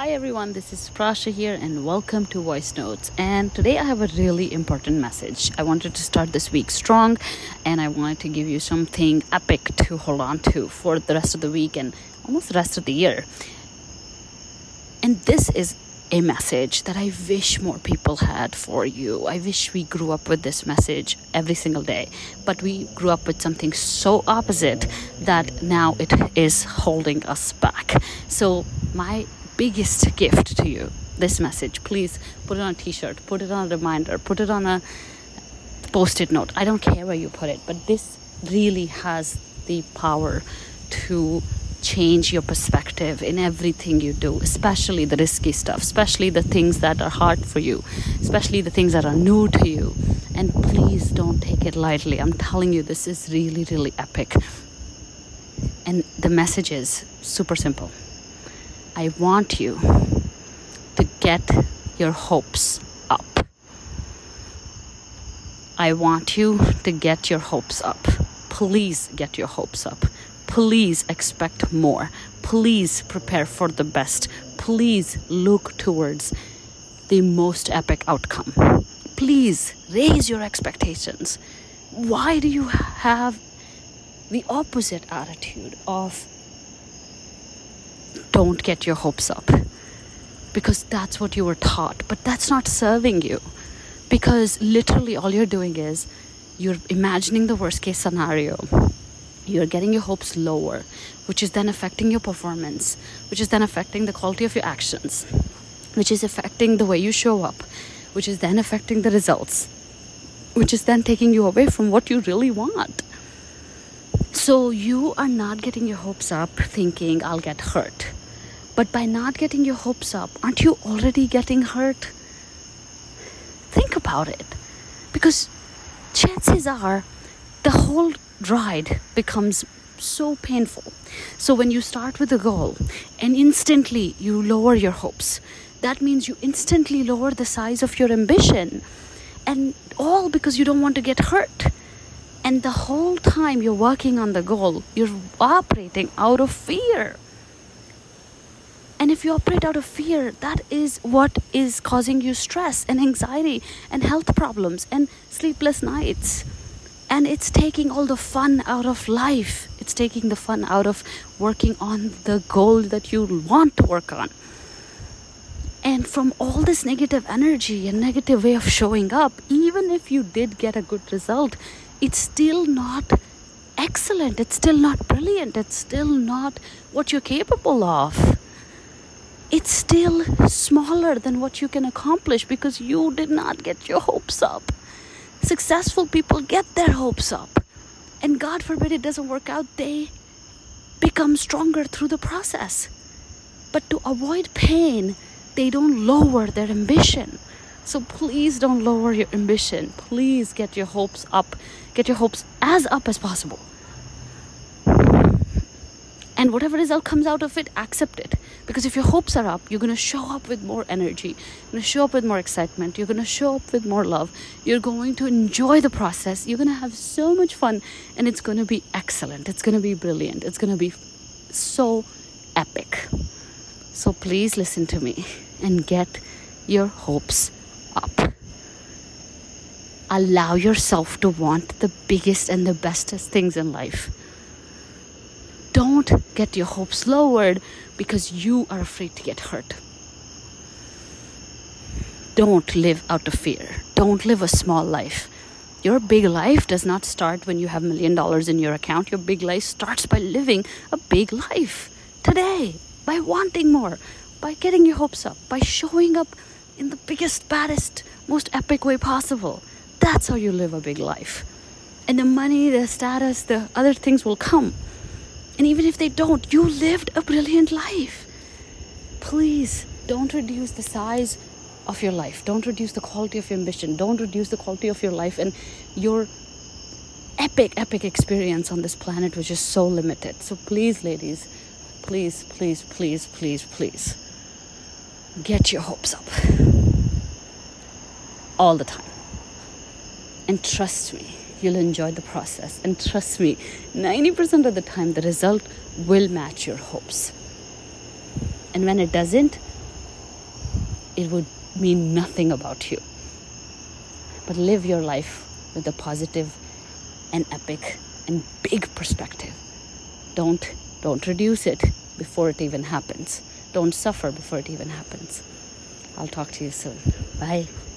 Hi everyone, this is Prasha here, and welcome to Voice Notes. And today I have a really important message. I wanted to start this week strong, and I wanted to give you something epic to hold on to for the rest of the week and almost the rest of the year. And this is a message that I wish more people had for you. I wish we grew up with this message every single day, but we grew up with something so opposite that now it is holding us back. So, my biggest gift to you this message. Please put it on a t-shirt put it on a reminder put it on a post-it note. I don't care where you put it but this really has the power to change your perspective in everything you do especially the risky stuff especially the things that are hard for you especially the things that are new to you. And please don't take it lightly. I'm telling you this is really really epic. And the message is super simple I want you to get your hopes up. I want you to get your hopes up. Please get your hopes up. Please expect more. Please prepare for the best. Please look towards the most epic outcome. Please raise your expectations. Why do you have the opposite attitude of don't get your hopes up because that's what you were taught, but that's not serving you because literally all you're doing is you're imagining the worst case scenario. You're getting your hopes lower, which is then affecting your performance, which is then affecting the quality of your actions, which is affecting the way you show up, which is then affecting the results, which is then taking you away from what you really want. So you are not getting your hopes up thinking, I'll get hurt. But by not getting your hopes up, aren't you already getting hurt? Think about it. Because chances are the whole ride becomes so painful. So when you start with a goal and instantly you lower your hopes, that means you instantly lower the size of your ambition. And all because you don't want to get hurt. And the whole time you're working on the goal, you're operating out of fear. And if you operate out of fear, that is what is causing you stress and anxiety and health problems and sleepless nights. And it's taking all the fun out of life. It's taking the fun out of working on the goal that you want to work on. And from all this negative energy and negative way of showing up, even if you did get a good result, it's still not excellent. It's still not brilliant. It's still not what you're capable of. It's still smaller than what you can accomplish because you did not get your hopes up. Successful people get their hopes up. And God forbid it doesn't work out, they become stronger through the process. But to avoid pain, they don't lower their ambition. So please don't lower your ambition. Please get your hopes up. Get your hopes as up as possible. And whatever result comes out of it, accept it. Because if your hopes are up, you're going to show up with more energy. You're going to show up with more excitement. You're going to show up with more love. You're going to enjoy the process. You're going to have so much fun. And it's going to be excellent. It's going to be brilliant. It's going to be so epic. So please listen to me and get your hopes up. Allow yourself to want the biggest and the bestest things in life. Don't get your hopes lowered because you are afraid to get hurt. Don't live out of fear. Don't live a small life. Your big life does not start when you have a million dollars in your account. Your big life starts by living a big life today, by wanting more, by getting your hopes up, by showing up in the biggest, baddest, most epic way possible. That's how you live a big life. And the money, the status, the other things will come. And even if they don't, you lived a brilliant life. Please don't reduce the size of your life. Don't reduce the quality of your ambition. Don't reduce the quality of your life and your epic, epic experience on this planet, which is so limited. So please, ladies, please, please, please, please, please get your hopes up all the time. And trust me, you'll enjoy the process. And trust me, 90% of the time, the result will match your hopes. And when it doesn't, it would mean nothing about you. But live your life with a positive and epic and big perspective. Don't don't reduce it before it even happens. Don't suffer before it even happens. I'll talk to you soon. Bye.